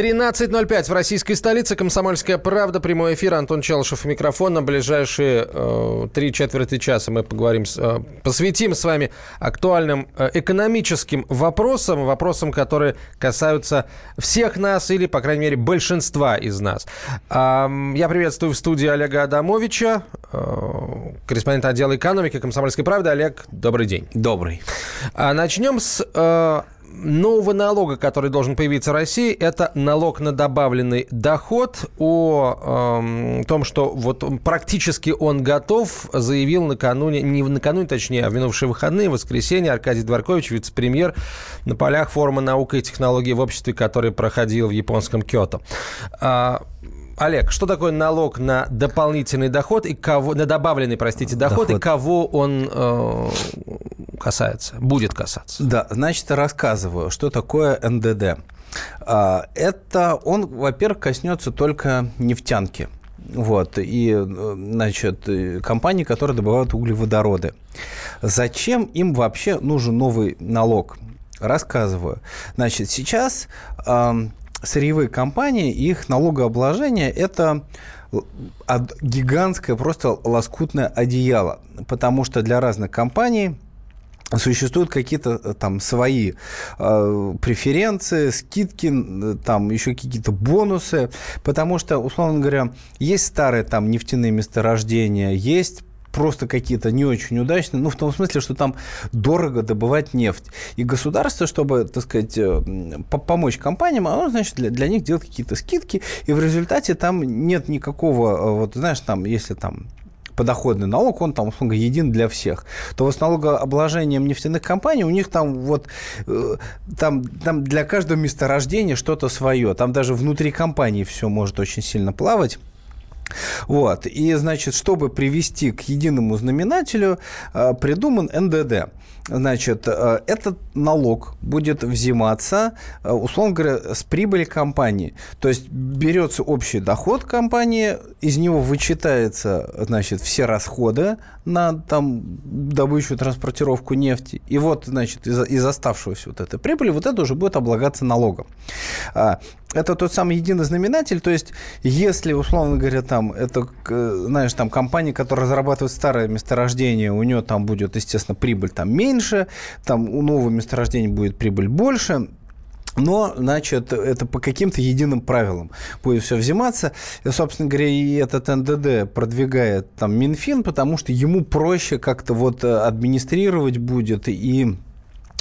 13.05 в российской столице. Комсомольская правда. Прямой эфир. Антон Челышев микрофон. На ближайшие э, три четверти часа мы поговорим, с, э, посвятим с вами актуальным э, экономическим вопросам. Вопросам, которые касаются всех нас или, по крайней мере, большинства из нас. Э, я приветствую в студии Олега Адамовича, э, корреспондента отдела экономики Комсомольской правды. Олег, добрый день. Добрый. А начнем с... Э, нового налога, который должен появиться в России, это налог на добавленный доход. О э, том, что вот практически он готов, заявил накануне, не накануне, точнее, а в минувшие выходные, в воскресенье, Аркадий Дворкович, вице-премьер на полях форума наука и технологий в обществе, который проходил в японском Киото. Олег, что такое налог на дополнительный доход и кого на добавленный, простите, доход, доход. и кого он э, касается, будет касаться? Да, значит, рассказываю, что такое НДД. А, это он, во-первых, коснется только нефтянки. Вот, и, значит, компании, которые добывают углеводороды. Зачем им вообще нужен новый налог? Рассказываю. Значит, сейчас сырьевые компании, их налогообложение – это гигантское просто лоскутное одеяло, потому что для разных компаний существуют какие-то э, там свои э, преференции, скидки, там еще какие-то бонусы, потому что, условно говоря, есть старые там нефтяные месторождения, есть просто какие-то не очень удачные, ну, в том смысле, что там дорого добывать нефть. И государство, чтобы, так сказать, э, помочь компаниям, оно, значит, для, для них делает какие-то скидки, и в результате там нет никакого, э, вот, знаешь, там, если там подоходный налог, он там, условно един для всех, то вот с налогообложением нефтяных компаний у них там вот э, там, там для каждого месторождения что-то свое. Там даже внутри компании все может очень сильно плавать. Вот. И, значит, чтобы привести к единому знаменателю, э, придуман НДД. Значит, э, этот налог будет взиматься, э, условно говоря, с прибыли компании. То есть берется общий доход компании, из него вычитается, значит, все расходы на там, добычу, транспортировку нефти. И вот, значит, из, из оставшегося вот этой прибыли, вот это уже будет облагаться налогом. Это тот самый единый знаменатель, то есть если, условно говоря, там, это, знаешь, там компания, которая разрабатывает старое месторождение, у нее там будет, естественно, прибыль там меньше, там у нового месторождения будет прибыль больше, но, значит, это по каким-то единым правилам будет все взиматься. И, собственно говоря, и этот НДД продвигает там Минфин, потому что ему проще как-то вот администрировать будет и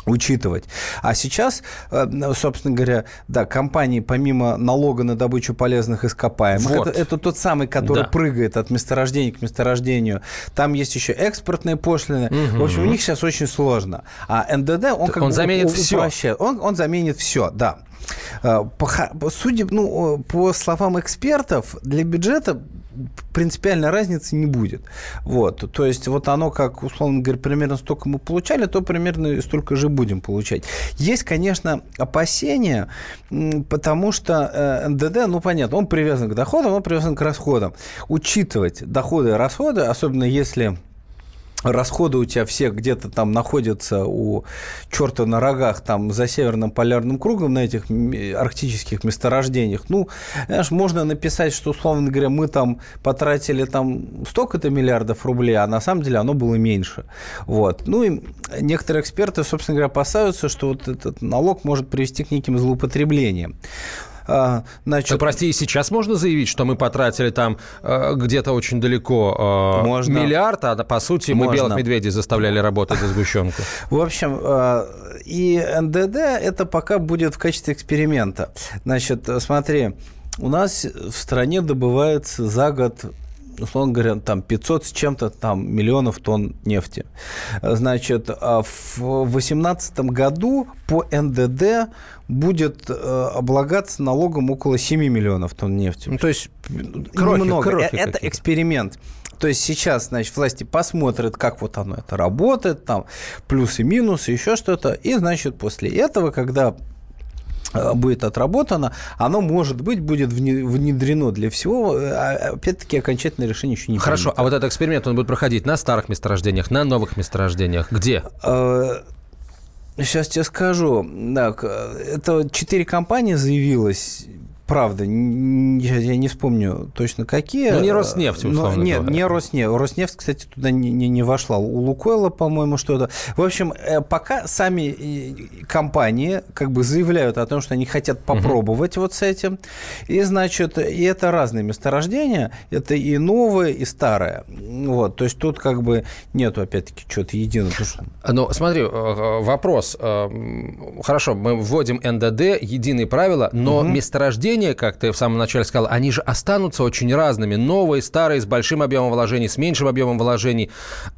учитывать. А сейчас, э, собственно говоря, да, компании помимо налога на добычу полезных ископаемых, вот. это, это тот самый, который да. прыгает от месторождения к месторождению. Там есть еще экспортные пошлины. Угу. В общем, у них сейчас очень сложно. А НДД, он как он бы заменит все. Он, он заменит все, да. Э, по, судя, ну, по словам экспертов, для бюджета принципиальной разницы не будет. Вот. То есть вот оно как, условно говоря, примерно столько мы получали, то примерно столько же будем получать. Есть, конечно, опасения, потому что э, НДД, ну, понятно, он привязан к доходам, он привязан к расходам. Учитывать доходы и расходы, особенно если расходы у тебя все где-то там находятся у черта на рогах, там за северным полярным кругом на этих арктических месторождениях. Ну, знаешь, можно написать, что, условно говоря, мы там потратили там столько-то миллиардов рублей, а на самом деле оно было меньше. Вот. Ну, и некоторые эксперты, собственно говоря, опасаются, что вот этот налог может привести к неким злоупотреблениям. А, значит... Так, прости, и сейчас можно заявить, что мы потратили там э, где-то очень далеко э, можно. миллиард, а по сути мы белых медведей заставляли работать за сгущенку? В общем, э, и НДД это пока будет в качестве эксперимента. Значит, смотри, у нас в стране добывается за год условно говоря, там 500 с чем-то там миллионов тонн нефти. Значит, а в 2018 году по НДД будет э, облагаться налогом около 7 миллионов тонн нефти. Ну, то есть крохи, немного. Крохи это эксперимент. То есть сейчас, значит, власти посмотрят, как вот оно это работает, там плюсы, минусы, еще что-то. И, значит, после этого, когда Э, будет отработано, оно, может быть, будет внедрено для всего. Э, а, опять-таки, окончательное решение еще не Хорошо, принято. а вот этот эксперимент, он будет проходить на старых месторождениях, на новых месторождениях? Где? Сейчас э, тебе скажу. Так, это четыре компании заявилось правда, я, не вспомню точно какие. Ну, не Роснефть, условно Но, Нет, говоря. не Роснефть. Роснефть, кстати, туда не, не, не вошла. У Лукойла, по-моему, что-то. В общем, э, пока сами э, компании как бы заявляют о том, что они хотят попробовать угу. вот с этим. И, значит, и это разные месторождения. Это и новое, и старое. Вот, то есть тут как бы нету, опять-таки, чего-то единого. Ну, смотри, э, вопрос. Хорошо, мы вводим НДД, единые правила, но угу. месторождение вложения, как ты в самом начале сказал, они же останутся очень разными. Новые, старые, с большим объемом вложений, с меньшим объемом вложений.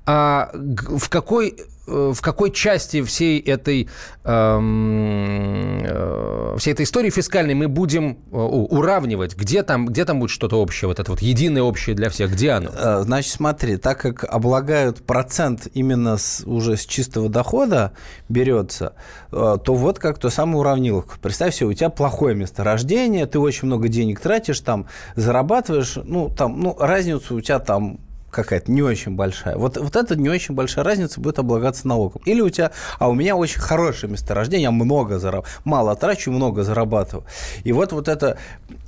А в какой Э, в какой части всей этой, эм, э, всей этой истории фискальной мы будем э, уравнивать? Где там, где там будет что-то общее, вот это вот единое общее для всех? Где оно? Э, значит, смотри, так как облагают процент именно с, уже с чистого дохода берется, то вот как то самая уравниловка. Представь себе, у тебя плохое месторождение, ты очень много денег тратишь, там зарабатываешь, ну, там, ну, разницу у тебя там какая-то не очень большая. Вот, вот эта не очень большая разница будет облагаться налогом. Или у тебя, а у меня очень хорошее месторождение, я много зарабатываю, мало трачу, много зарабатываю. И вот, вот эта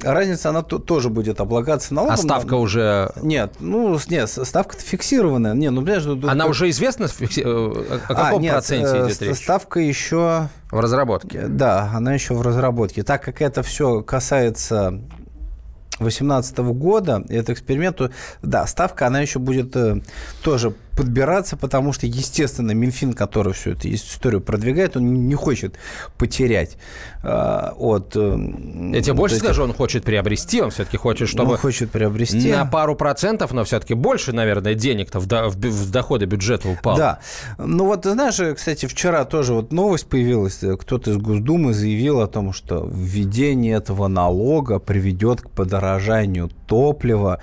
разница, она тоже будет облагаться налогом. А ставка уже... Нет, ну, нет, ставка фиксированная. Не, ну, понимаешь, она уже известна? Э, о каком а, нет, проценте э, идет речь? ставка еще... В разработке? Да, она еще в разработке. Так как это все касается 2018 года, этот эксперимент, да, ставка, она еще будет э, тоже подбираться, потому что, естественно, Минфин, который всю эту историю продвигает, он не хочет потерять э, от... Э, Я тебе больше этих... скажу, он хочет приобрести, он все-таки хочет, чтобы... Он хочет приобрести. На пару процентов, но все-таки больше, наверное, денег-то в, до, в, в доходы бюджета упало. Да. Ну вот, ты знаешь, кстати, вчера тоже вот новость появилась, кто-то из Госдумы заявил о том, что введение этого налога приведет к подорожанию топлива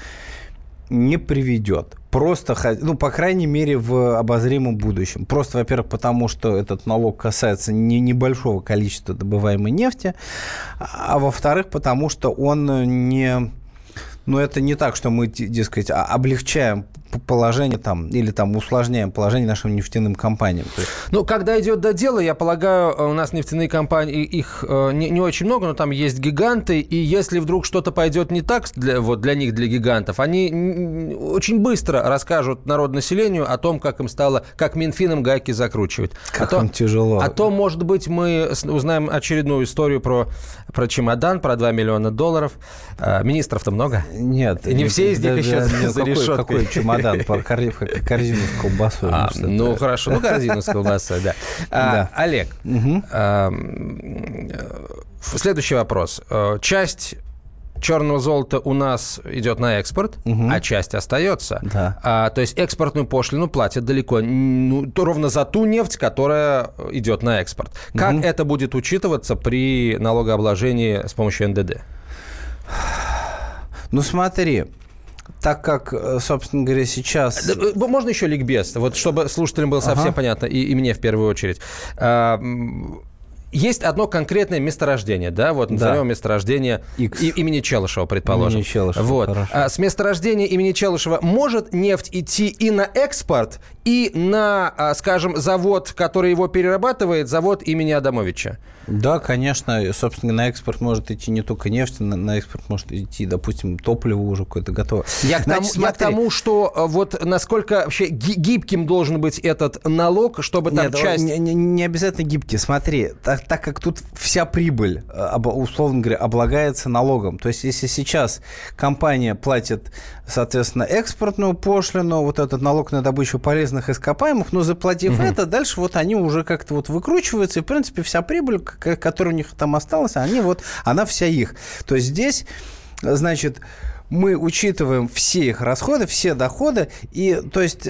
не приведет. Просто, ну, по крайней мере, в обозримом будущем. Просто, во-первых, потому что этот налог касается не небольшого количества добываемой нефти, а во-вторых, потому что он не но это не так, что мы, дескать, облегчаем положение там или там усложняем положение нашим нефтяным компаниям. есть... Ну, когда идет до дела, я полагаю, у нас нефтяные компании, их э, не, не очень много, но там есть гиганты, и если вдруг что-то пойдет не так для, вот для них, для гигантов, они очень быстро расскажут народу населению о том, как им стало, как Минфином гайки закручивать. Как а им то, тяжело. А то, может быть, мы узнаем очередную историю про, про чемодан, про 2 миллиона долларов. А, министров-то много? Нет. И не все из них еще за решеткой. Какой чемодан? Чемодан, корзину с колбасой. А, ну, хорошо, ну, корзину с колбасой, да. А, Олег, следующий вопрос. Э, часть черного золота у нас идет на экспорт, угу. а часть остается. Да. А, то есть экспортную пошлину платят далеко ну, ровно за ту нефть, которая идет на экспорт. Как угу. это будет учитываться при налогообложении с помощью НДД? Ну смотри, так как, э, собственно говоря, сейчас... Э, можно еще ликбез, вот чтобы слушателям было совсем ага. понятно, и, и мне в первую очередь. Есть одно конкретное месторождение, да, вот назовем да. месторождение X. имени Челышева, предположим. Имени Челышева, вот. Хорошо. А с месторождения имени Челышева может нефть идти и на экспорт, и на, а, скажем, завод, который его перерабатывает, завод имени Адамовича? Да, конечно. Собственно, на экспорт может идти не только нефть, на, на экспорт может идти, допустим, топливо уже какое-то готово. Я, Значит, к тому, я к тому, что а, вот насколько вообще гибким должен быть этот налог, чтобы там Нет, часть... Не, не, не обязательно гибкий. Смотри, так, так как тут вся прибыль, а, условно говоря, облагается налогом. То есть, если сейчас компания платит, соответственно, экспортную пошлину, вот этот налог на добычу полезных ископаемых, но заплатив угу. это, дальше вот они уже как-то вот выкручиваются, и, в принципе, вся прибыль, которая у них там осталась, они вот, она вся их. То есть здесь, значит, мы учитываем все их расходы, все доходы, и то есть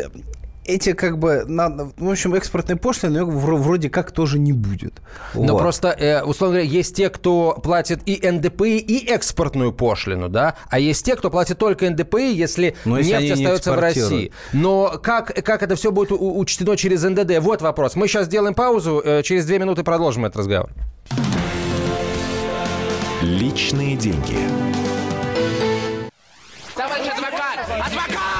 эти как бы, в общем, экспортной пошлины вроде как тоже не будет. Но вот. просто, э, условно говоря, есть те, кто платит и НДПИ, и экспортную пошлину, да, а есть те, кто платит только НДПИ, если Но нефть если остается в России. Но как, как это все будет учтено через НДД? Вот вопрос. Мы сейчас сделаем паузу, э, через две минуты продолжим этот разговор. Личные деньги. Товарищ адвокат! Адвокат!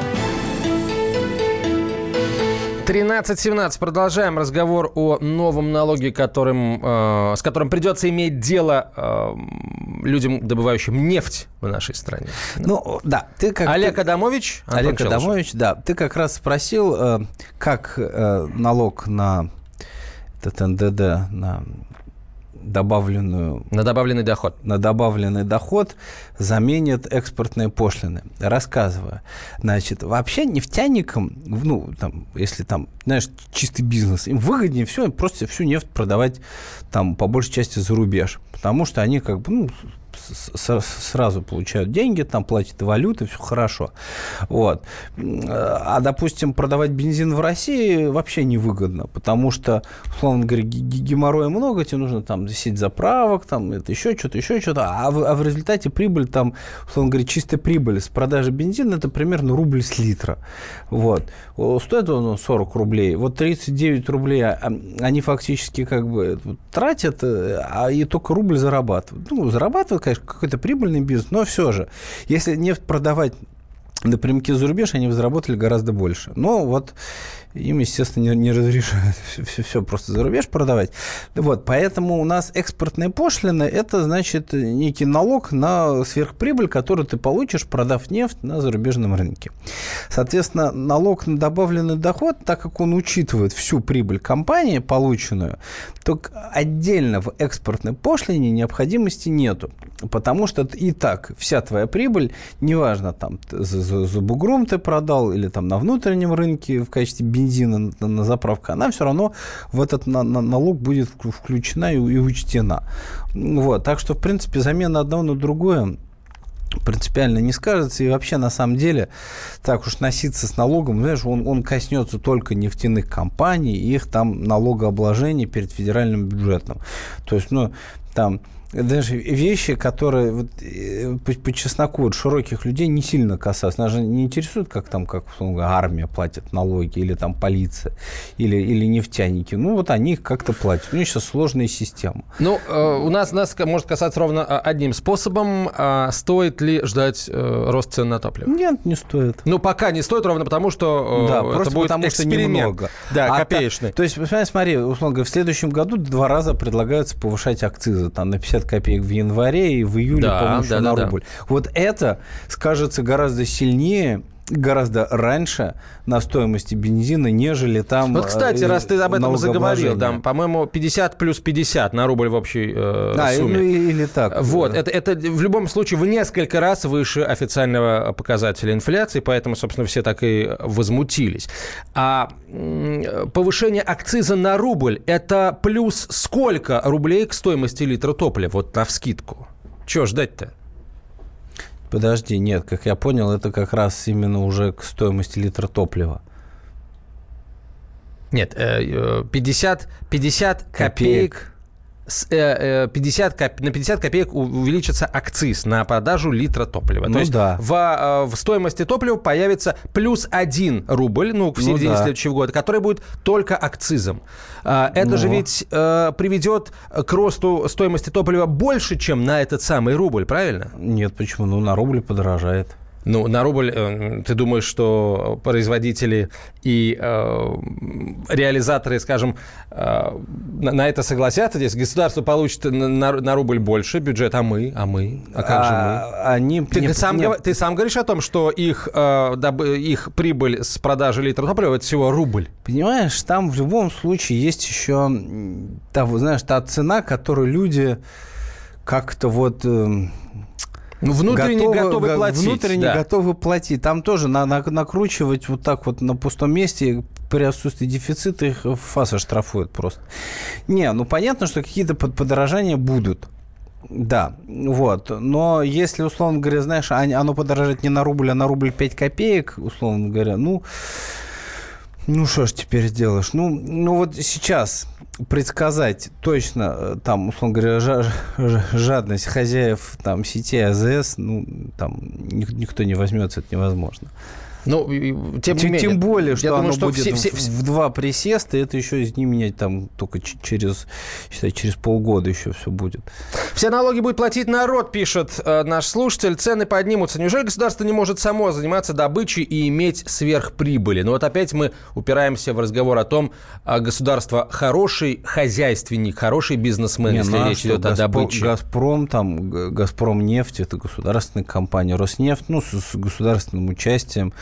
13.17. Продолжаем разговор о новом налоге, которым, э, с которым придется иметь дело э, людям, добывающим нефть в нашей стране. Ну, да. Ты как Олег ты... Адамович. Антон Олег Челышев. Адамович, да. Ты как раз спросил, э, как э, налог на этот НДД, на добавленную На добавленный доход. на добавленный доход заменит экспортные пошлины. Рассказываю. Значит, вообще нефтяникам, ну, там, если там, знаешь, чистый бизнес, им выгоднее все, просто всю нефть продавать там по большей части за рубеж. Потому что они как бы, ну, сразу получают деньги, там платят валюты, все хорошо. Вот. А, допустим, продавать бензин в России вообще невыгодно, потому что, условно говоря, геморроя много, тебе нужно там сеть заправок, там это еще что-то, еще что-то, а в, а в результате прибыль там, условно говоря, чистая прибыль с продажи бензина это примерно рубль с литра. Вот. Стоит он ну, 40 рублей. Вот 39 рублей а, они фактически как бы тратят, э, а и только рубль зарабатывают. Ну, зарабатывают, конечно, какой-то прибыльный бизнес, но все же, если нефть продавать напрямки за рубеж, они заработали гораздо больше. Но вот им, естественно, не, не разрешают все, все, просто за рубеж продавать. Вот, поэтому у нас экспортные пошлины – это, значит, некий налог на сверхприбыль, которую ты получишь, продав нефть на зарубежном рынке. Соответственно, налог на добавленный доход, так как он учитывает всю прибыль компании, полученную, то отдельно в экспортной пошлине необходимости нету. Потому что и так вся твоя прибыль, неважно, там за, за, бугром ты продал или там на внутреннем рынке в качестве бензина на, на заправку, она все равно в этот на, на, налог будет включена и, и учтена. Вот. Так что, в принципе, замена одного на другое принципиально не скажется. И вообще, на самом деле, так уж носиться с налогом, знаешь, он, он коснется только нефтяных компаний и их там налогообложения перед федеральным бюджетом. То есть, ну, там даже вещи, которые вот, э, по, по чесноку вот, широких людей не сильно касаются. Нас же не интересует, как там, как армия платит налоги, или там полиция, или, или нефтяники. Ну, вот они их как-то платят. У них сейчас сложная система. Ну, э, у нас, нас может касаться ровно а, одним способом. А стоит ли ждать э, рост цен на топливо? Нет, не стоит. Ну, пока не стоит, ровно потому, что э, Да, это просто будет потому что эксперимент. немного. Да, А копеечный. та- то есть, смотри, смотри, условно говоря, в следующем году два раза предлагаются повышать акцизы там, на 50 копеек в январе и в июле, Да, по-моему, да, да, на да. рубль. Вот это скажется гораздо сильнее гораздо раньше на стоимости бензина, нежели там... Вот, кстати, э, раз ты об этом заговорил, да, по-моему, 50 плюс 50 на рубль в общей э, Да, сумме. ну или так. Вот, это, это в любом случае в несколько раз выше официального показателя инфляции, поэтому, собственно, все так и возмутились. А повышение акциза на рубль – это плюс сколько рублей к стоимости литра топлива, вот на вскидку? Чего ждать-то? Подожди, нет, как я понял, это как раз именно уже к стоимости литра топлива. Нет, э, э, 50, 50 копеек... с, э, э, 50 коп- на 50 копеек увеличится акциз на продажу литра топлива. Ну То есть да. в, э, в стоимости топлива появится плюс 1 рубль, ну, в Ну середине да. следующего года, который будет только акцизом. А, Это же Ну. ведь э, приведет к росту стоимости топлива больше, чем на этот самый рубль, правильно? Нет, почему? Ну, на рубль подорожает. Ну, на рубль э, ты думаешь, что производители и э, реализаторы, скажем, э, на, на это согласятся? Здесь государство получит на, на- рубль больше бюджет, а мы? А мы? А как же мы? А, Они... Ты, не- сам, не- гов- ты сам говоришь о том, что их, э, добы- их прибыль с продажи литра топлива – это всего рубль. Понимаешь, там в любом случае есть еще, та, знаешь, та цена, которую люди как-то вот... Ну, внутренне готовы, га- платить. Внутренне да. готовы платить. Там тоже на, на- накручивать вот так вот на пустом месте при отсутствии дефицита их ФАСа штрафуют просто. Не, ну понятно, что какие-то под- подорожания будут. Да, вот. Но если, условно говоря, знаешь, оно подорожает не на рубль, а на рубль 5 копеек, условно говоря, ну, Ну, что ж теперь сделаешь? Ну, ну вот сейчас предсказать точно, э, там, условно говоря, жадность хозяев там, сети АЗС, ну, там никто не возьмется, это невозможно. Ну, тем, не менее, тем более, что думаю, оно что будет все, все, в, в два присеста, это еще не менять там только через, считай, через полгода еще все будет. Все налоги будет платить народ, пишет э, наш слушатель. Цены поднимутся. Неужели государство не может само заниматься добычей и иметь сверхприбыли? Ну вот опять мы упираемся в разговор о том, а государство хороший хозяйственник, хороший бизнесмен, не, если ну, а речь идет Газпро, о добыче. Газпром, там, Газпром нефть, это государственная компания, Роснефть, ну, с, с государственным участием.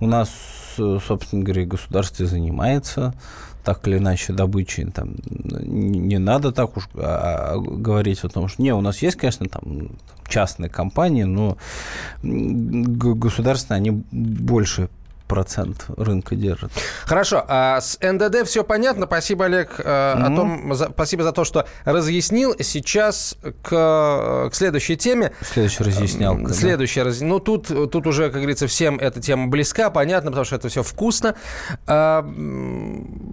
У нас, собственно говоря, государство занимается так или иначе добычей. Там, не надо так уж а, а, говорить о том, что не, у нас есть, конечно, там частные компании, но государственные, они больше процент рынка держит. Хорошо, а с НДД все понятно. Спасибо, Олег, mm-hmm. о том, за, спасибо за то, что разъяснил. Сейчас к, к следующей теме. Следующий разъяснял. Следующий да? раз. Ну, тут, тут уже, как говорится, всем эта тема близка, понятно, потому что это все вкусно. А,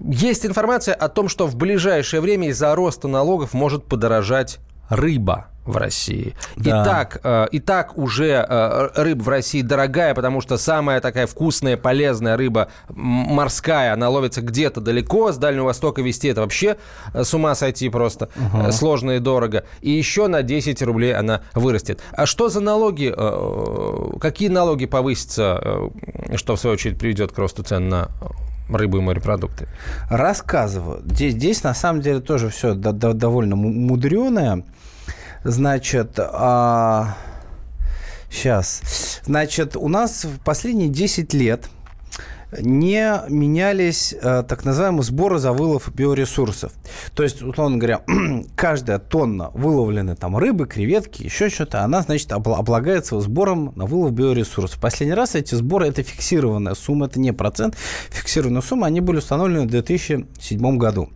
есть информация о том, что в ближайшее время из-за роста налогов может подорожать рыба в России. Да. И, так, э, и так уже э, рыба в России дорогая, потому что самая такая вкусная, полезная рыба морская, она ловится где-то далеко, с Дальнего Востока вести это вообще э, с ума сойти просто, угу. сложно и дорого. И еще на 10 рублей она вырастет. А что за налоги, какие налоги повысятся, что в свою очередь приведет к росту цен на рыбу и морепродукты? Рассказываю. Здесь, здесь на самом деле тоже все довольно мудреное. Значит, а... сейчас. Значит, у нас в последние 10 лет не менялись э, так называемые сборы за вылов биоресурсов. То есть, условно говоря, каждая тонна выловленной там рыбы, креветки, еще что-то, она, значит, облагается сбором на вылов биоресурсов. Последний раз эти сборы, это фиксированная сумма, это не процент, фиксированная сумма, они были установлены в 2007 году.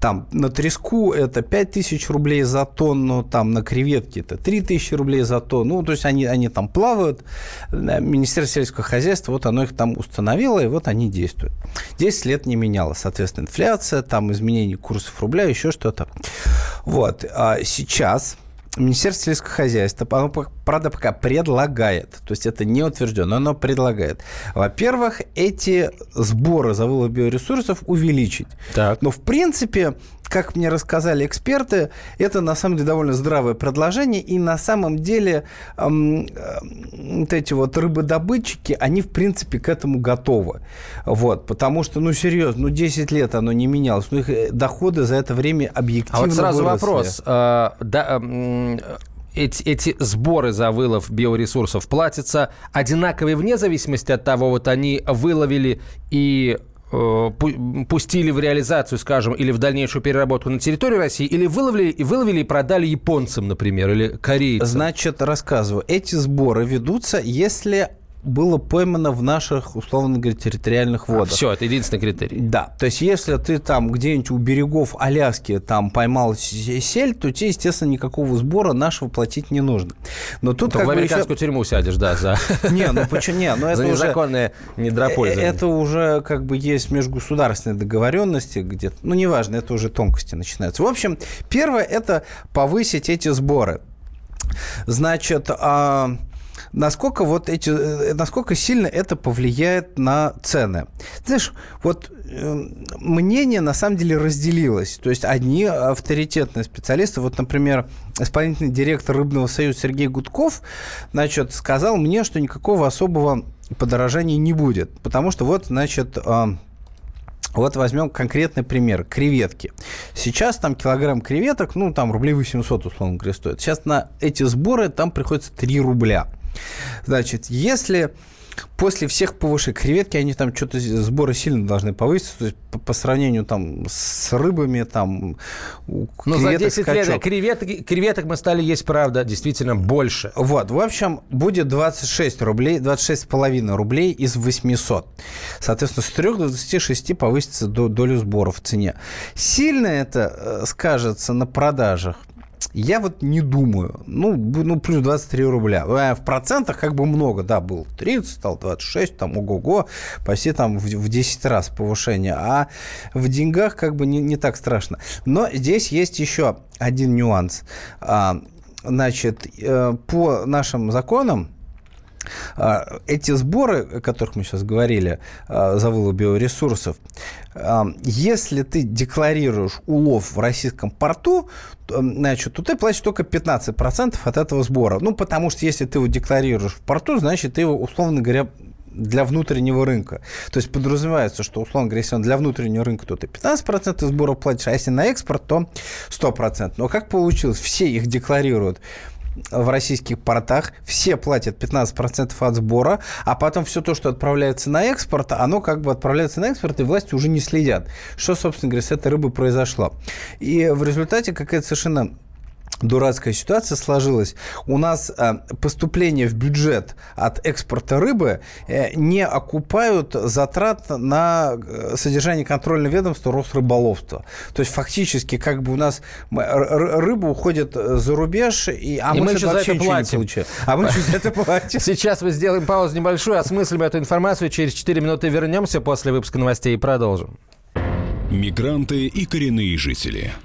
Там на треску это 5 тысяч рублей за тонну, там на креветки это 3 тысячи рублей за тонну. Ну, то есть они, они там плавают. Министерство сельского хозяйства, вот оно их там установило, и вот они действуют. 10 лет не менялось. Соответственно, инфляция, там изменение курсов рубля, еще что-то. Вот. А сейчас Министерство сельского хозяйства, оно, правда, пока предлагает, то есть это не утверждено, оно предлагает. Во-первых, эти сборы за вылов биоресурсов увеличить. Так. Но, в принципе, как мне рассказали эксперты, это на самом деле довольно здравое предложение, и на самом деле эм, вот эти вот рыбодобытчики, они, в принципе, к этому готовы. Вот, потому что, ну, серьезно, ну, 10 лет оно не менялось, ну, их э, доходы за это время объективно А вот сразу выросли. вопрос. Э, да, э, эти, эти сборы за вылов биоресурсов платятся одинаковые вне зависимости от того, вот они выловили и Э, пустили в реализацию, скажем, или в дальнейшую переработку на территории России, или выловили, выловили и продали японцам, например, или корейцам? Значит, рассказываю. Эти сборы ведутся, если было поймано в наших, условно говоря, территориальных водах. А, все, это единственный критерий. Да, то есть если ты там где-нибудь у берегов Аляски там поймал сель, то тебе, естественно, никакого сбора нашего платить не нужно. Но тут как в американскую еще... тюрьму сядешь, да, за... Не, ну почему? Не, ну это за незаконное недропользование. Э, это уже как бы есть межгосударственные договоренности где-то. Ну, неважно, это уже тонкости начинаются. В общем, первое – это повысить эти сборы. Значит, а насколько вот эти, э, насколько сильно это повлияет на цены. Знаешь, вот э, мнение на самом деле разделилось. То есть одни авторитетные специалисты, вот, например, исполнительный директор Рыбного союза Сергей Гудков, значит, сказал мне, что никакого особого подорожания не будет, потому что вот, значит, э, вот возьмем конкретный пример. Креветки. Сейчас там килограмм креветок, ну, там рублей 800, условно говоря, стоит. Сейчас на эти сборы там приходится 3 рубля. Значит, если после всех повышек креветки, они там что-то сборы сильно должны повыситься, то есть по, по сравнению там с рыбами, там у Но за 10 скачок. лет креветок, креветок мы стали есть, правда, действительно больше. Вот, в общем, будет 26 рублей, 26,5 рублей из 800. Соответственно, с 3 до 26 повысится до, долю сборов в цене. Сильно это э, скажется на продажах? Я вот не думаю. Ну, ну плюс 23 рубля. Э, в процентах как бы много. Да, был 30, стал 26, там ого-го, почти там в, в 10 раз повышение. А в деньгах как бы не, не так страшно. Но здесь есть еще один нюанс. А, значит, э, по нашим законам, эти сборы, о которых мы сейчас говорили, а, за вылов биоресурсов, а, если ты декларируешь улов в российском порту, значит, то ты платишь только 15% от этого сбора. Ну, потому что если ты его декларируешь в порту, значит, ты его, условно говоря, для внутреннего рынка. То есть подразумевается, что, условно говоря, если он для внутреннего рынка, то ты 15% сбора платишь, а если на экспорт, то 100%. Но как получилось? Все их декларируют в российских портах, все платят 15% от сбора, а потом все то, что отправляется на экспорт, оно как бы отправляется на экспорт, и власти уже не следят. Что, собственно говоря, с этой рыбой произошло. И в результате какая-то совершенно дурацкая ситуация сложилась. У нас э, поступления в бюджет от экспорта рыбы э, не окупают затрат на э, содержание контрольного ведомства Росрыболовства. То есть фактически как бы у нас рыба уходит за рубеж, и, а и мы, мы еще за это платим. А мы еще за это платим. Сейчас мы сделаем паузу небольшую, осмыслим эту информацию. Через 4 минуты вернемся после выпуска новостей и продолжим. Мигранты и коренные жители –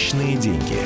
Личные деньги.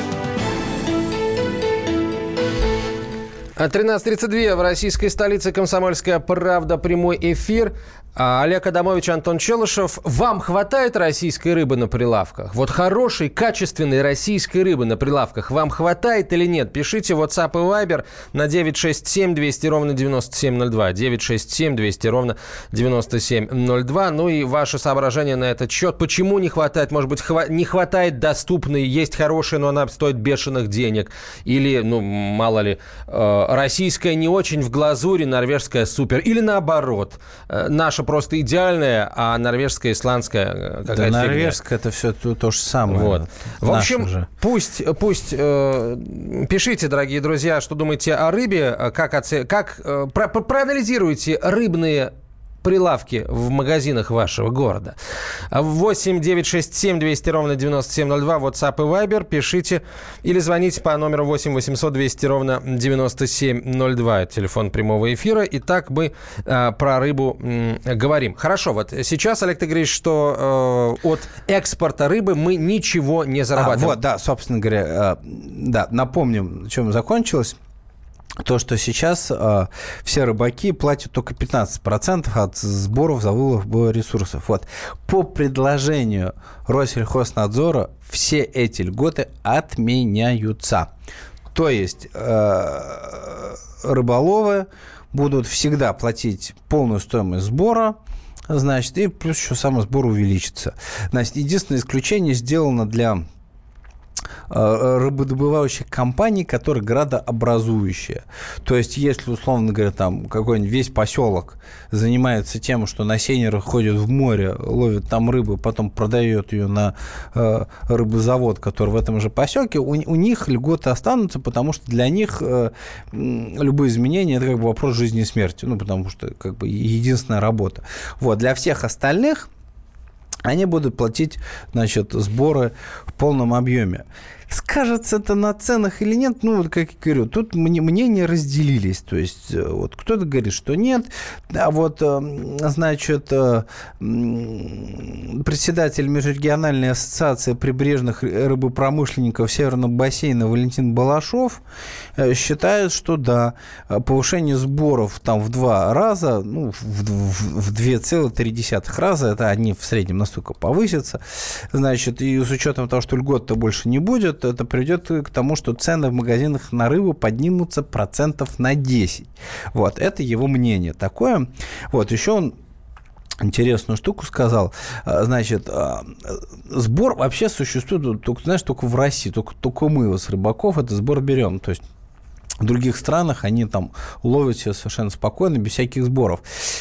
13.32 в российской столице «Комсомольская правда». Прямой эфир. А, Олег Адамович, Антон Челышев. Вам хватает российской рыбы на прилавках? Вот хорошей, качественной российской рыбы на прилавках вам хватает или нет? Пишите WhatsApp и Viber на 967 200 ровно 9702. 967 200 ровно 9702. Ну и ваше соображение на этот счет. Почему не хватает? Может быть, хва- не хватает доступной, есть хорошая, но она стоит бешеных денег. Или, ну, мало ли, э, российская не очень в глазури, норвежская супер. Или наоборот, э, наша просто идеальная, а норвежская, исландская э, какая-то Да, норвежская это все то, то же самое. Вот. В общем, же. пусть, пусть э, пишите, дорогие друзья, что думаете о рыбе, э, как, оце... как э, про проанализируйте рыбные прилавки в магазинах вашего города. 8 967 200 ровно 9702, WhatsApp и Viber. Пишите или звоните по номеру 8 800 200 ровно 9702. Телефон прямого эфира. Итак, мы э, про рыбу э, говорим. Хорошо, вот сейчас, Олег, ты говоришь, что э, от экспорта рыбы мы ничего не зарабатываем. А, вот, да, собственно говоря, э, да, напомним, чем закончилось то, что сейчас э, все рыбаки платят только 15% от сборов за вылов ресурсов. Вот. По предложению Россельхознадзора все эти льготы отменяются. То есть э, рыболовы будут всегда платить полную стоимость сбора, значит, и плюс еще сам сбор увеличится. Значит, единственное исключение сделано для Э, рыбодобывающих компаний, которые градообразующие. То есть, если, условно говоря, там какой-нибудь весь поселок занимается тем, что на сейнерах ходит в море, ловит там рыбу, потом продает ее на э, рыбозавод, который в этом же поселке, у, у них льготы останутся, потому что для них э, любые изменения это как бы вопрос жизни и смерти, ну, потому что как бы единственная работа. Вот, для всех остальных они будут платить значит, сборы в полном объеме. Скажется это на ценах или нет, ну, вот как я говорю, тут мнения разделились. То есть, э, вот кто-то говорит, что нет, а вот, э, значит, э, председатель Межрегиональной ассоциации прибрежных рыбопромышленников Северного бассейна Валентин Балашов считает, что да, повышение сборов там в два раза, ну, в 2,3 раза, это они в среднем настолько повысятся, значит, и с учетом того, что льгот-то больше не будет, это приведет к тому, что цены в магазинах на рыбу поднимутся процентов на 10. Вот, это его мнение такое. Вот, еще он интересную штуку сказал. А, значит, а, сбор вообще существует, только, знаешь, только в России, только, только мы с рыбаков этот сбор берем. То есть в других странах они там ловят все совершенно спокойно, без всяких сборов.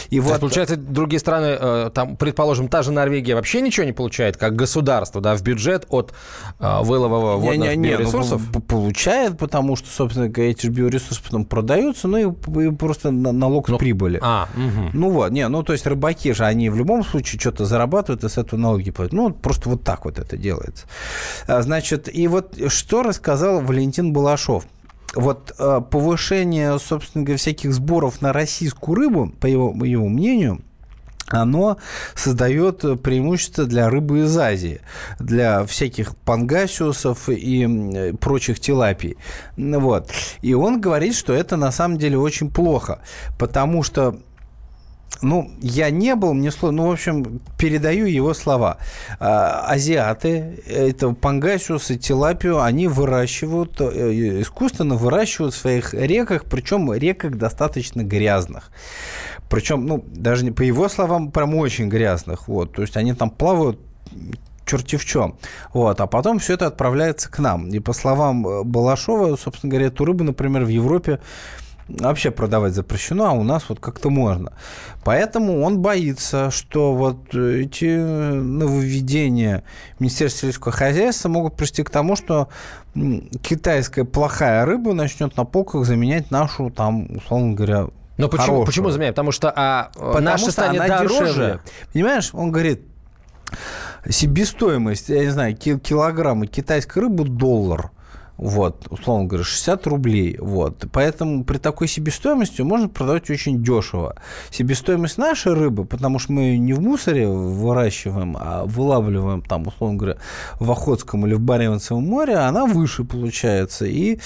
И вот... есть, получается, другие страны, э, там, предположим, та же Норвегия вообще ничего не получает, как государство, да, в бюджет от э, вылова водных не, не, не, ну, биоресурсов? Ну, получает, потому что, собственно, эти же биоресурсы потом продаются, ну и, и просто налог ну, прибыли. А, угу. Ну вот, не, ну то есть рыбаки же, они в любом случае что-то зарабатывают и с этого налоги платят. Ну, просто вот так вот это делается. А, значит, и вот что рассказал Валентин Балашов вот э, повышение, собственно говоря, всяких сборов на российскую рыбу, по его, его мнению, оно создает преимущество для рыбы из Азии, для всяких пангасиусов и прочих тилапий. Вот. И он говорит, что это на самом деле очень плохо, потому что ну, я не был, мне сложно, ну, в общем, передаю его слова. А, азиаты, это пангасиус и тилапию, они выращивают, э, искусственно выращивают в своих реках, причем реках достаточно грязных. Причем, ну, даже по его словам, прям очень грязных. Вот, то есть они там плавают черти в чем. Вот. А потом все это отправляется к нам. И по словам э, Балашова, собственно говоря, эту рыбу, например, в Европе вообще продавать запрещено, а у нас вот как-то можно. Поэтому он боится, что вот эти нововведения Министерства сельского хозяйства могут привести к тому, что китайская плохая рыба начнет на полках заменять нашу, там, условно говоря, но почему, почему заменяет? Потому что а, Потому наша что станет дороже. Дешевле. Понимаешь, он говорит, себестоимость, я не знаю, килограмма китайской рыбы доллар – вот, условно говоря, 60 рублей. Вот. Поэтому при такой себестоимости можно продавать очень дешево. Себестоимость нашей рыбы, потому что мы ее не в мусоре выращиваем, а вылавливаем там, условно говоря, в Охотском или в Баренцевом море, она выше получается. И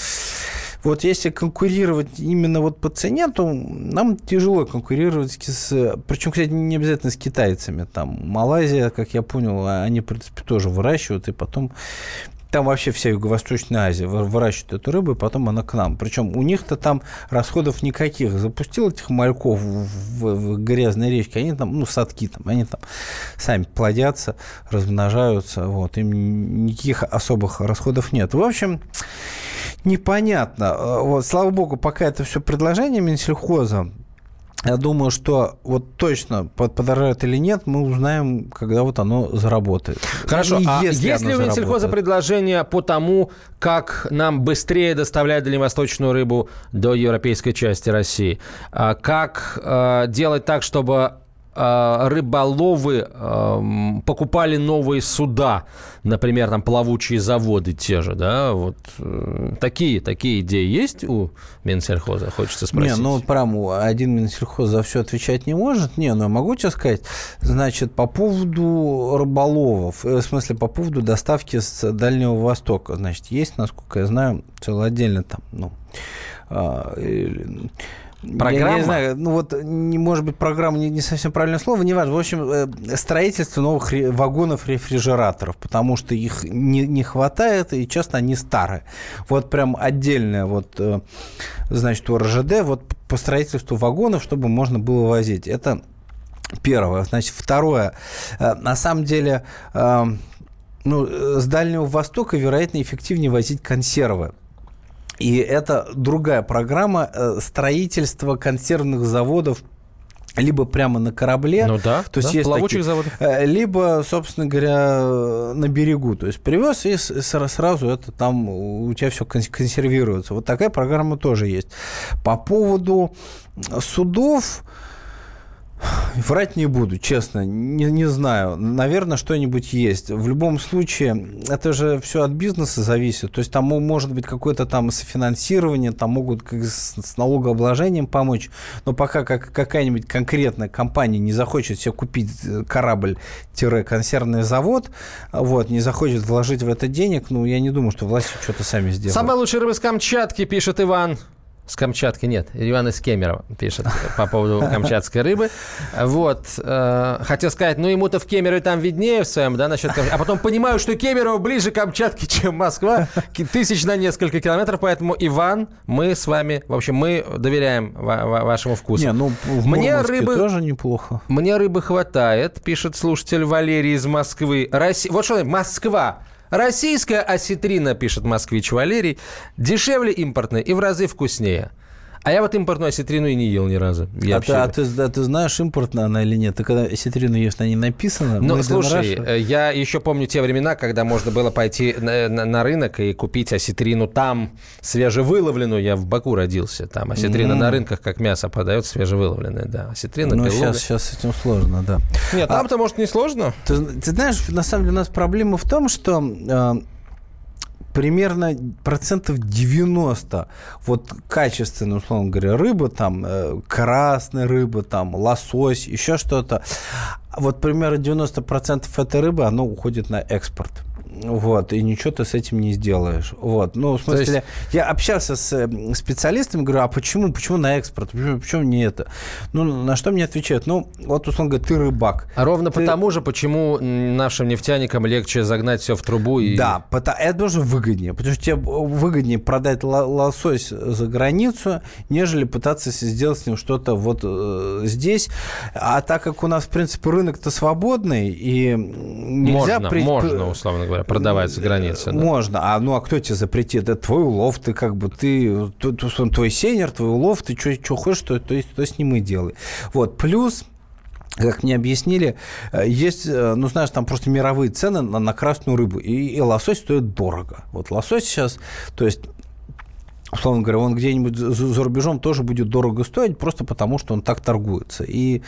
вот если конкурировать именно вот по цене, то нам тяжело конкурировать с... Причем, кстати, не обязательно с китайцами. Там Малайзия, как я понял, они, в принципе, тоже выращивают, и потом там вообще вся Юго-Восточная Азия выращивает эту рыбу, и потом она к нам. Причем у них-то там расходов никаких. Запустил этих мальков в, в грязной речке, они там, ну, садки там, они там сами плодятся, размножаются, вот, им никаких особых расходов нет. В общем, непонятно. Вот, слава богу, пока это все предложение Минсельхоза, я думаю, что вот точно подорожает или нет, мы узнаем, когда вот оно заработает. Хорошо. И а если есть ли у Минсельхоза предложение по тому, как нам быстрее доставлять дальневосточную рыбу до европейской части России? А как э, делать так, чтобы рыболовы покупали новые суда, например, там плавучие заводы те же, да, вот э, такие, такие идеи есть у Минсельхоза, хочется спросить. Не, ну, прям один Минсельхоз за все отвечать не может, не, но я могу тебе сказать, значит, по поводу рыболовов, э, в смысле, по поводу доставки с Дальнего Востока, значит, есть, насколько я знаю, целый отдельно там, ну, а, Программа? Я не знаю, ну вот, не, может быть, программа не, не совсем правильное слово, не важно. В общем, э, строительство новых вагонов рефрижераторов, потому что их не, не хватает, и часто они старые. Вот прям отдельное вот, э, значит, у РЖД вот по строительству вагонов, чтобы можно было возить. Это первое. Значит, второе. Э, на самом деле, ну, с Дальнего Востока, вероятно, эффективнее возить консервы. И это другая программа э, строительства консервных заводов либо прямо на корабле, ну да, то есть да, есть плавучих такие, заводов, э, либо, собственно говоря, на берегу, то есть привез и сразу это там у тебя все консервируется. Вот такая программа тоже есть. По поводу судов, Врать не буду, честно, не, не знаю. Наверное, что-нибудь есть. В любом случае, это же все от бизнеса зависит. То есть там может быть какое-то там софинансирование, там могут с, с налогообложением помочь. Но пока как, какая-нибудь конкретная компания не захочет себе купить э, корабль-консервный завод, вот, не захочет вложить в это денег, ну, я не думаю, что власти что-то сами сделают. Самая лучшая рыба с Камчатки, пишет Иван. С Камчатки нет. Иван из Кемерово пишет по поводу камчатской рыбы. Вот. Э, хотел сказать, ну ему-то в Кемерове там виднее в своем, да, насчет Камчатки. А потом понимаю, что Кемерово ближе к Камчатке, чем Москва. Тысяч на несколько километров. Поэтому, Иван, мы с вами, в общем, мы доверяем вашему вкусу. Не, ну в Мне рыбы тоже неплохо. Мне рыбы хватает, пишет слушатель Валерий из Москвы. Россия... Вот что, Москва. Российская осетрина, пишет москвич Валерий, дешевле импортной и в разы вкуснее. А я вот импортную осетрину и не ел ни разу. Я а, вообще... ты, а ты, да, ты знаешь, импортная она или нет? Ты когда осетрину ешь, на ней написано? Ну, слушай, э, я еще помню те времена, когда можно было пойти на, на, на рынок и купить осетрину там, свежевыловленную. Я в Баку родился. Там осетрина mm. на рынках, как мясо подает, свежевыловленная, да. Осетрина, Ну, сейчас, сейчас с этим сложно, да. Нет, там-то, а, может, не сложно? Ты, ты знаешь, на самом деле у нас проблема в том, что... Э, примерно процентов 90 вот качественная, условно говоря, рыба, там, э, красная рыба, там, лосось, еще что-то. Вот примерно 90% этой рыбы, оно уходит на экспорт. Вот, и ничего ты с этим не сделаешь. Вот, ну, в смысле, есть... я общался с эм, специалистами, говорю, а почему, почему на экспорт, почему, почему не это? Ну, на что мне отвечают? Ну, вот, условно говоря, ты рыбак. А ровно ты... потому же, почему нашим нефтяникам легче загнать все в трубу и... Да, это тоже выгоднее, потому что тебе выгоднее продать лосось за границу, нежели пытаться сделать с ним что-то вот э, здесь. А так как у нас, в принципе, рынок-то свободный, и нельзя... Можно, при... можно, условно говоря продавать за границей. Можно. А ну а кто тебе запретит? Это твой улов, ты как бы ты, твой сенер, твой улов, ты что хочешь, то, то, то с ним и делай. Вот. Плюс как мне объяснили, э, есть, э, ну, знаешь, там просто мировые цены на, на красную рыбу, и, и лосось стоит дорого. Вот лосось сейчас, то есть условно говоря, он где-нибудь за рубежом тоже будет дорого стоить, просто потому что он так торгуется. И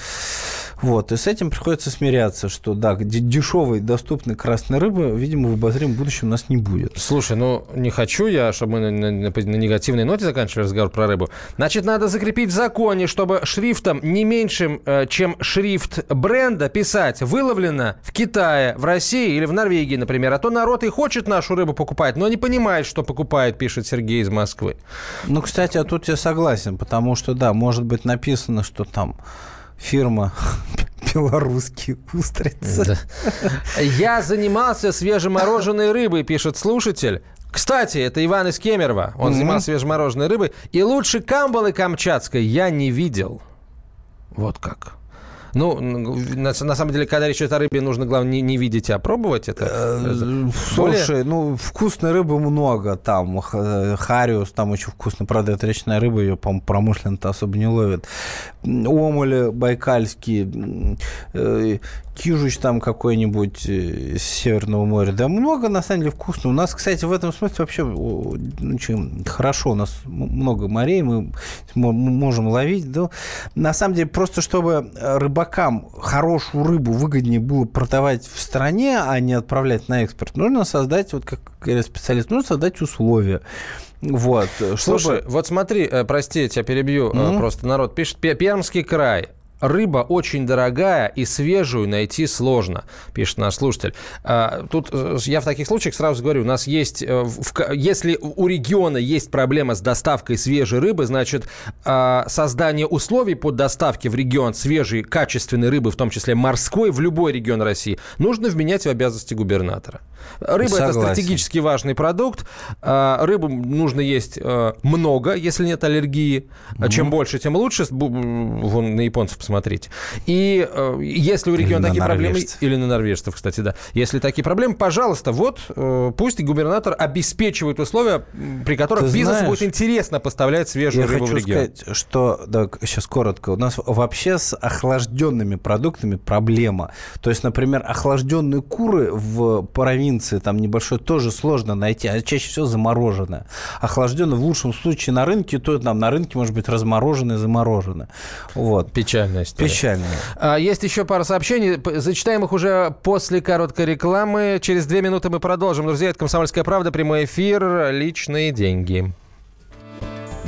вот, и с этим приходится смиряться, что да, дешевой, доступной красной рыбы, видимо, в обозримом будущем у нас не будет. Слушай, ну не хочу я, чтобы мы на, на, на, негативной ноте заканчивали разговор про рыбу. Значит, надо закрепить в законе, чтобы шрифтом не меньшим, э, чем шрифт бренда писать «выловлено в Китае, в России или в Норвегии, например». А то народ и хочет нашу рыбу покупать, но не понимает, что покупает, пишет Сергей из Москвы. Ну, кстати, а тут я согласен, потому что, да, может быть написано, что там фирма белорусские устрицы. Да. Я занимался свежемороженой рыбой, пишет слушатель. Кстати, это Иван из Кемерово. Он mm-hmm. занимался свежемороженой рыбой. И лучше камбалы камчатской я не видел. Вот как. Ну, на, на самом деле, когда речь идет о рыбе, нужно, главное, не, не видеть, а пробовать это. Э, слушай, ну, вкусной рыбы много там. Хариус там очень вкусно. Правда, это речная рыба, ее, по-моему, промышленно-то особо не ловят. Омули байкальские, э, кижуч там какой-нибудь э, с Северного моря. Да много, на самом деле, вкусно. У нас, кстати, в этом смысле вообще очень хорошо. У нас много морей, мы можем ловить. Да. На самом деле, просто чтобы рыбакам хорошую рыбу выгоднее было продавать в стране, а не отправлять на экспорт, нужно создать, вот как говорят специалисты, нужно создать условия. Вот, Слушай, чтобы... вот смотри, э, прости, я тебя перебью, mm-hmm. просто народ пишет, Пермский край, рыба очень дорогая и свежую найти сложно, пишет наш слушатель. А, тут э, я в таких случаях сразу говорю, у нас есть, э, если у региона есть проблема с доставкой свежей рыбы, значит, а, создание условий под доставки в регион свежей, качественной рыбы, в том числе морской, в любой регион России, нужно вменять в обязанности губернатора. Рыба это стратегически важный продукт. А, рыбу нужно есть э, много, если нет аллергии. Чем больше, тем лучше. Вон на японцев посмотрите. И э, если у региона такие проблемы... Или на норвежцев, кстати, да. Если такие проблемы, пожалуйста, вот э, пусть губернатор обеспечивает условия, при которых Ты бизнесу знаешь, будет интересно поставлять свежую рыбу в регион. сказать, что... Да, сейчас коротко. У нас вообще с охлажденными продуктами проблема. То есть, например, охлажденные куры в провинции там небольшой тоже сложно найти, а чаще всего замороженное. Охлажденное в лучшем случае на рынке, то там на рынке может быть размороженное, замороженное. Вот. Печально Печальная история. Печальная. А, есть еще пара сообщений. Зачитаем их уже после короткой рекламы. Через две минуты мы продолжим. Друзья, это «Комсомольская правда», прямой эфир, личные деньги.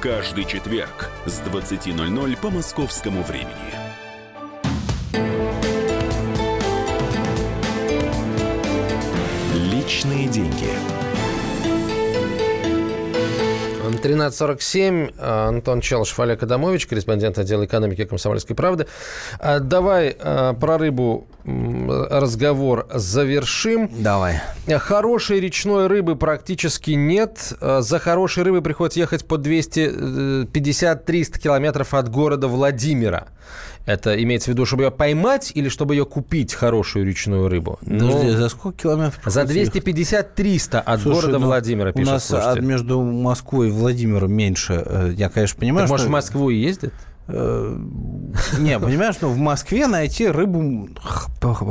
каждый четверг с 20.00 по московскому времени. Личные деньги. 13.47. Антон Челышев, Олег Адамович, корреспондент отдела экономики «Комсомольской правды». А, Давай а, про рыбу разговор завершим. Давай. Хорошей речной рыбы практически нет. А, За хорошей рыбой приходится ехать по 250-300 километров от города Владимира. Это имеется в виду, чтобы ее поймать или чтобы ее купить, хорошую речную рыбу? Ну, Подожди, за сколько километров? за приходится ехать? 250-300 от Слушай, города ну, Владимира, У пишет нас а, слушатель. между Москвой и Владимиром меньше. Э, Я, конечно, понимаю, Так, может, в что... Москву и ездит? Э, Не, понимаешь, ну в Москве найти рыбу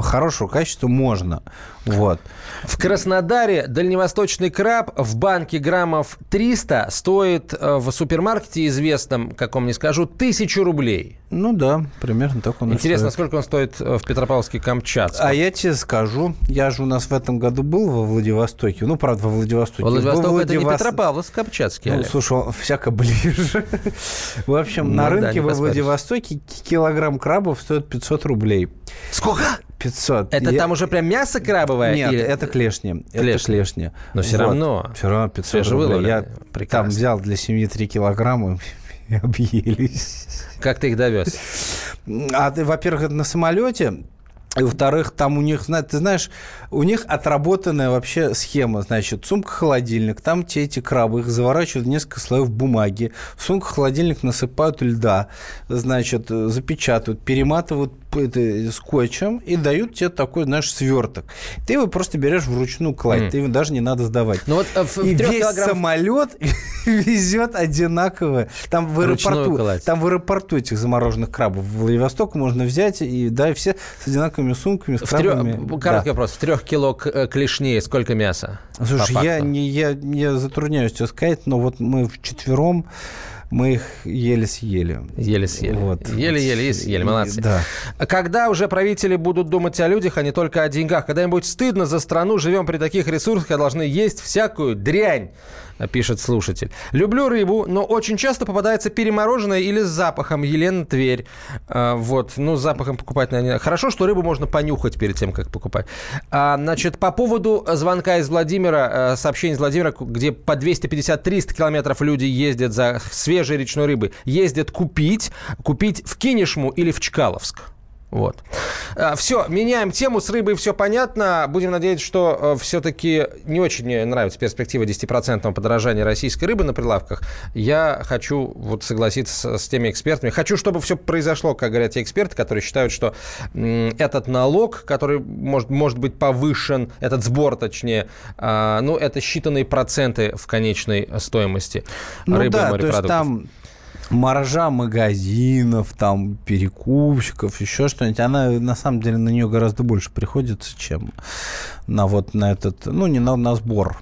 хорошего качества можно. Вот. В Краснодаре дальневосточный краб в банке граммов 300 стоит э, в супермаркете известном, каком не скажу, тысячу рублей. Ну да, примерно так он Интересно, стоит. сколько он стоит э, в Петропавловске-Камчатском? А я тебе скажу, я же у нас в этом году был во Владивостоке. Ну, правда, во Владивостоке. Владивосток Во это не Владивос- Петропавловск-Камчатский, Ну, Олег. слушай, он всяко ближе. В общем, Ну на да, рынке не во поспоришь. Владивостоке ки- килограмм крабов стоит 500 рублей. Сколько? 500. Это Я- там уже прям мясо крабовое? Нет, или- это клешни. Это Клешни. Но всё равно. Все равно 500 Свежевыловленные. рублей. Я Прекрасно. там взял для семьи 3 килограмма и объелись. Как ты их довез? А ты, во-первых, это на самолете. И, во-вторых, там у них, ты знаешь, у них отработанная вообще схема. Значит, сумка-холодильник, там те эти крабы, их заворачивают в несколько слоев бумаги. В сумку-холодильник насыпают льда, значит, э, запечатывают, перематывают это, скотчем и дают тебе такой, знаешь, сверток. Ты его просто берешь вручную кладь, Мгм. ты его даже не надо сдавать. Ну вот э, в, И в трех весь килограмм... самолет везет одинаково. Там в аэропорту, кладь. там в аэропорту этих замороженных крабов в Владивосток можно взять и да, и все с одинаковыми сумками, с В крабами. Короткий Да. вопрос. В трех кило к- э, клешней сколько мяса? Слушай, я, не, я, я затрудняюсь тебе сказать, но вот мы вчетвером мы их еле съели. Еле съели. Вот. Еле-еле и съели. Молодцы. Да. Когда уже правители будут думать о людях, а не только о деньгах? Когда им будет стыдно за страну, живем при таких ресурсах, а должны есть всякую дрянь, пишет слушатель. Люблю рыбу, но очень часто попадается перемороженная или с запахом. Елена Тверь. А, вот, ну, с запахом покупать, наверное, Хорошо, что рыбу можно понюхать перед тем, как покупать. А, значит, по поводу звонка из Владимира, э, сообщение из Владимира, где по 250-300 километров люди ездят за свежей речной рыбой, ездят купить, купить в Кинешму или в Чкаловск. Вот. Все, меняем тему. С рыбой все понятно. Будем надеяться, что все-таки не очень мне нравится перспектива 10% подорожания российской рыбы на прилавках. Я хочу вот согласиться с, с теми экспертами. Хочу, чтобы все произошло, как говорят те эксперты, которые считают, что этот налог, который может, может быть повышен, этот сбор, точнее, а, ну, это считанные проценты в конечной стоимости Ну рыбы и да, то есть морепродуктов. там маржа магазинов, там перекупщиков, еще что-нибудь, она на самом деле на нее гораздо больше приходится, чем на вот на этот, ну не на, на сбор.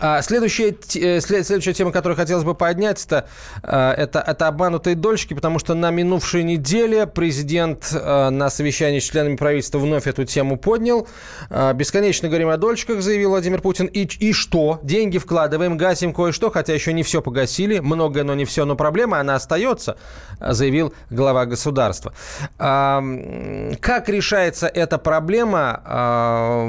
А, следующая, э, след- следующая тема, которую хотелось бы поднять, это, э, это, это обманутые дольщики, потому что на минувшей неделе президент э, на совещании с членами правительства вновь эту тему поднял. Э, Бесконечно говорим о дольщиках, заявил Владимир Путин. И, и что? Деньги вкладываем, гасим кое-что, хотя еще не все погасили. Многое, но не все. Но проблема, она остается, заявил глава государства. А, Как решается эта проблема? А,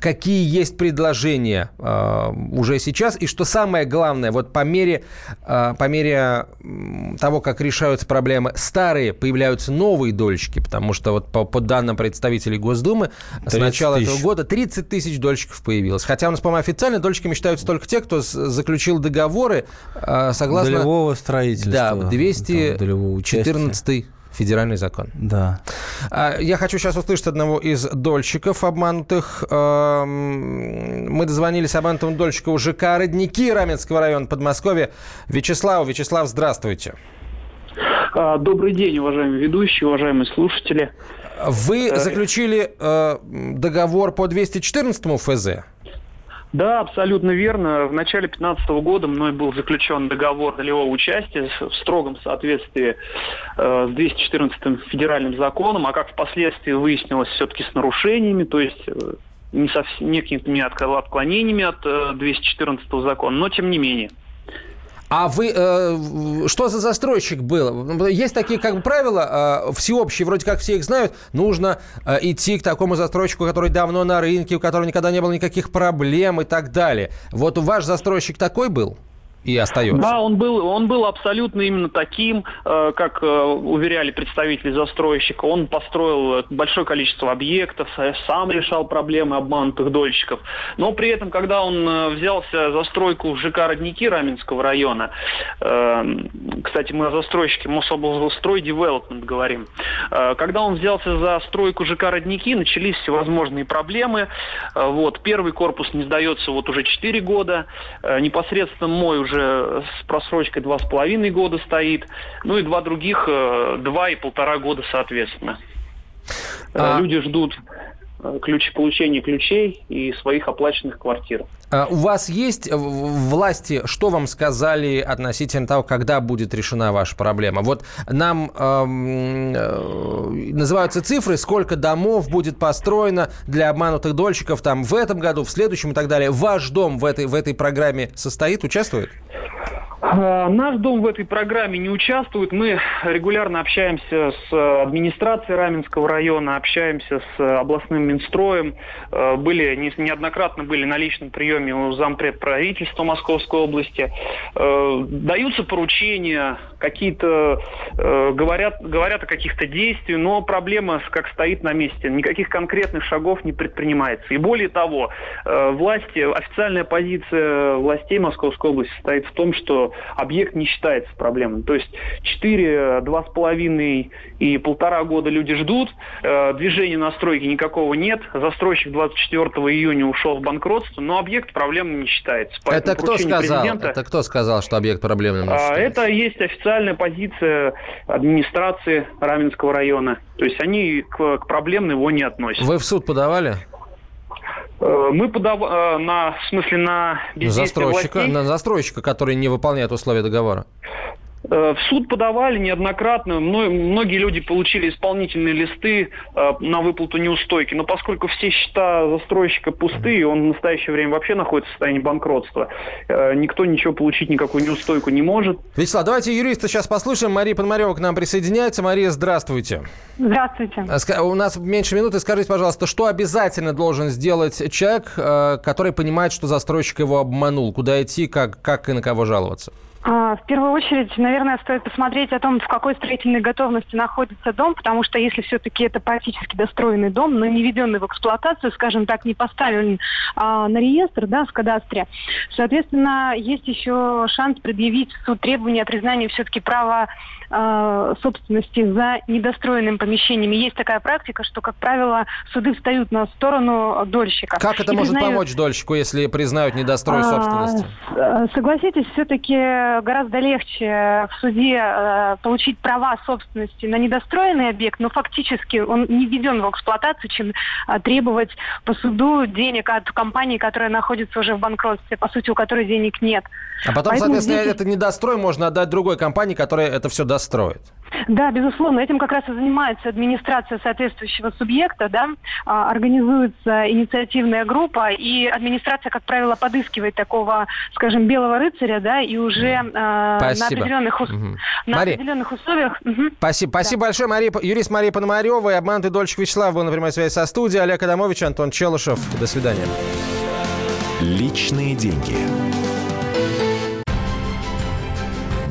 Какие есть предложения а, уже сейчас? И что самое главное, вот по мере, а, по мере того, как решаются проблемы старые, появляются новые дольщики, потому что вот по, по данным представителей Госдумы с 30 начала тысяч. этого года 30 тысяч дольщиков появилось. Хотя у нас, по-моему, официально дольщиками считаются только те, кто заключил договоры а, согласно... Долевого строительства. Да, там, долевого участия. 214 федеральный закон. Да. А, Я хочу сейчас услышать одного из дольщиков обманутых. Эм, Мы дозвонились обманутому дольщику ЖК «Родники» Раменского района Подмосковья. Вячеслав, Вячеслав, здравствуйте. А, добрый день, уважаемые ведущие, уважаемые слушатели. Вы заключили э, договор по 214 ФЗ? Да, абсолютно верно. В начале 2015 года мной был заключен договор долевого участия в строгом соответствии э, с 214 федеральным законом, а как впоследствии выяснилось, все-таки с нарушениями, то есть э, не совсем, некими отклонениями от э, 214 закона, но тем не менее. А вы э, что за застройщик был? Есть такие как бы правила э, всеобщие, вроде как все их знают. Нужно э, идти к такому застройщику, который давно на рынке, у которого никогда не было никаких проблем и так далее. Вот ваш застройщик такой был? И остается. Да, он был, он был абсолютно именно таким, э, как э, уверяли представители застройщика. Он построил большое количество объектов, э, сам решал проблемы обманутых дольщиков. Но при этом, когда он взялся за стройку ЖК «Родники» Раменского района, кстати, мы о застройщике Мособлстрой Девелопмент говорим, когда он взялся за стройку ЖК «Родники», начались всевозможные проблемы. Вот, первый корпус не сдается вот уже 4 года. Непосредственно мой уже уже с просрочкой два с половиной года стоит. Ну и два других, э, два и полтора года соответственно. Э, а... Люди ждут ключ, получения ключей и своих оплаченных квартир. А у вас есть власти, что вам сказали относительно того, когда будет решена ваша проблема? Вот нам эм, э, называются цифры, сколько домов будет построено для обманутых дольщиков там в этом году, в следующем и так далее. Ваш дом в этой, в этой программе состоит, участвует? А, наш дом в этой программе не участвует. Мы регулярно общаемся с администрацией Раменского района, общаемся с областным Минстроем. Были неоднократно были на личном приеме у зампред правительства Московской области. Даются поручения, какие-то говорят, говорят о каких-то действиях, но проблема как стоит на месте. Никаких конкретных шагов не предпринимается. И более того, власти, официальная позиция властей Московской области состоит в том, что объект не считается проблемным. То есть 4, 2,5 и полтора года люди ждут, э, движения на стройке никакого нет, застройщик 24 июня ушел в банкротство, но объект проблемным не считается. Поэтому это кто сказал? Президента... Это кто сказал, что объект проблемным не а, считается? Это есть официальная позиция администрации Раменского района. То есть они к, к проблемной его не относят. Вы в суд подавали? Э, мы подав... Э, на, в смысле, на застройщика, властей... на застройщика, который не выполняет условия договора. Э, в суд подавали неоднократно. Многие люди получили исполнительные листы э, на выплату неустойки. Но поскольку все счета застройщика пустые, он в настоящее время вообще находится в состоянии банкротства, э, никто ничего получить, никакую неустойку не может. Вячеслав, давайте юриста сейчас послушаем. Мария Пономарева к нам присоединяется. Мария, здравствуйте. Здравствуйте. У нас меньше минуты. Скажите, пожалуйста, что обязательно должен сделать человек, который понимает, что застройщик его обманул? Куда идти, как, как и на кого жаловаться? А, в первую очередь, наверное, стоит посмотреть о том, в какой строительной готовности находится дом, потому что если все-таки это практически достроенный дом, но не введенный в эксплуатацию, скажем так, не поставлен а, на реестр, да, в кадастре, соответственно, есть еще шанс предъявить в суд требования о признании все-таки права э, собственности за недостроенным помещениями. Есть такая практика, что, как правило, суды встают на сторону дольщика. Как это может признают... помочь дольщику, если признают недострой а, собственности? Э, согласитесь, все-таки гораздо легче в суде э, получить права собственности на недостроенный объект, но фактически он не введен в эксплуатацию, чем э, требовать по суду денег от компании, которая находится уже в банкротстве, по сути, у которой денег нет. А потом, Поэтому соответственно, здесь... это недострой можно отдать другой компании, которая это все достроит. Да, безусловно, этим как раз и занимается администрация соответствующего субъекта, да, а, организуется инициативная группа, и администрация, как правило, подыскивает такого, скажем, белого рыцаря, да, и уже э, на определенных, угу. на Мария, определенных условиях. Угу. Спасибо, спасибо да. большое, Мария, юрист Мария Пономарева и обманутый дольщик Вячеслав был на прямой связи со студией, Олег Адамович, Антон Челышев. До свидания. Личные деньги.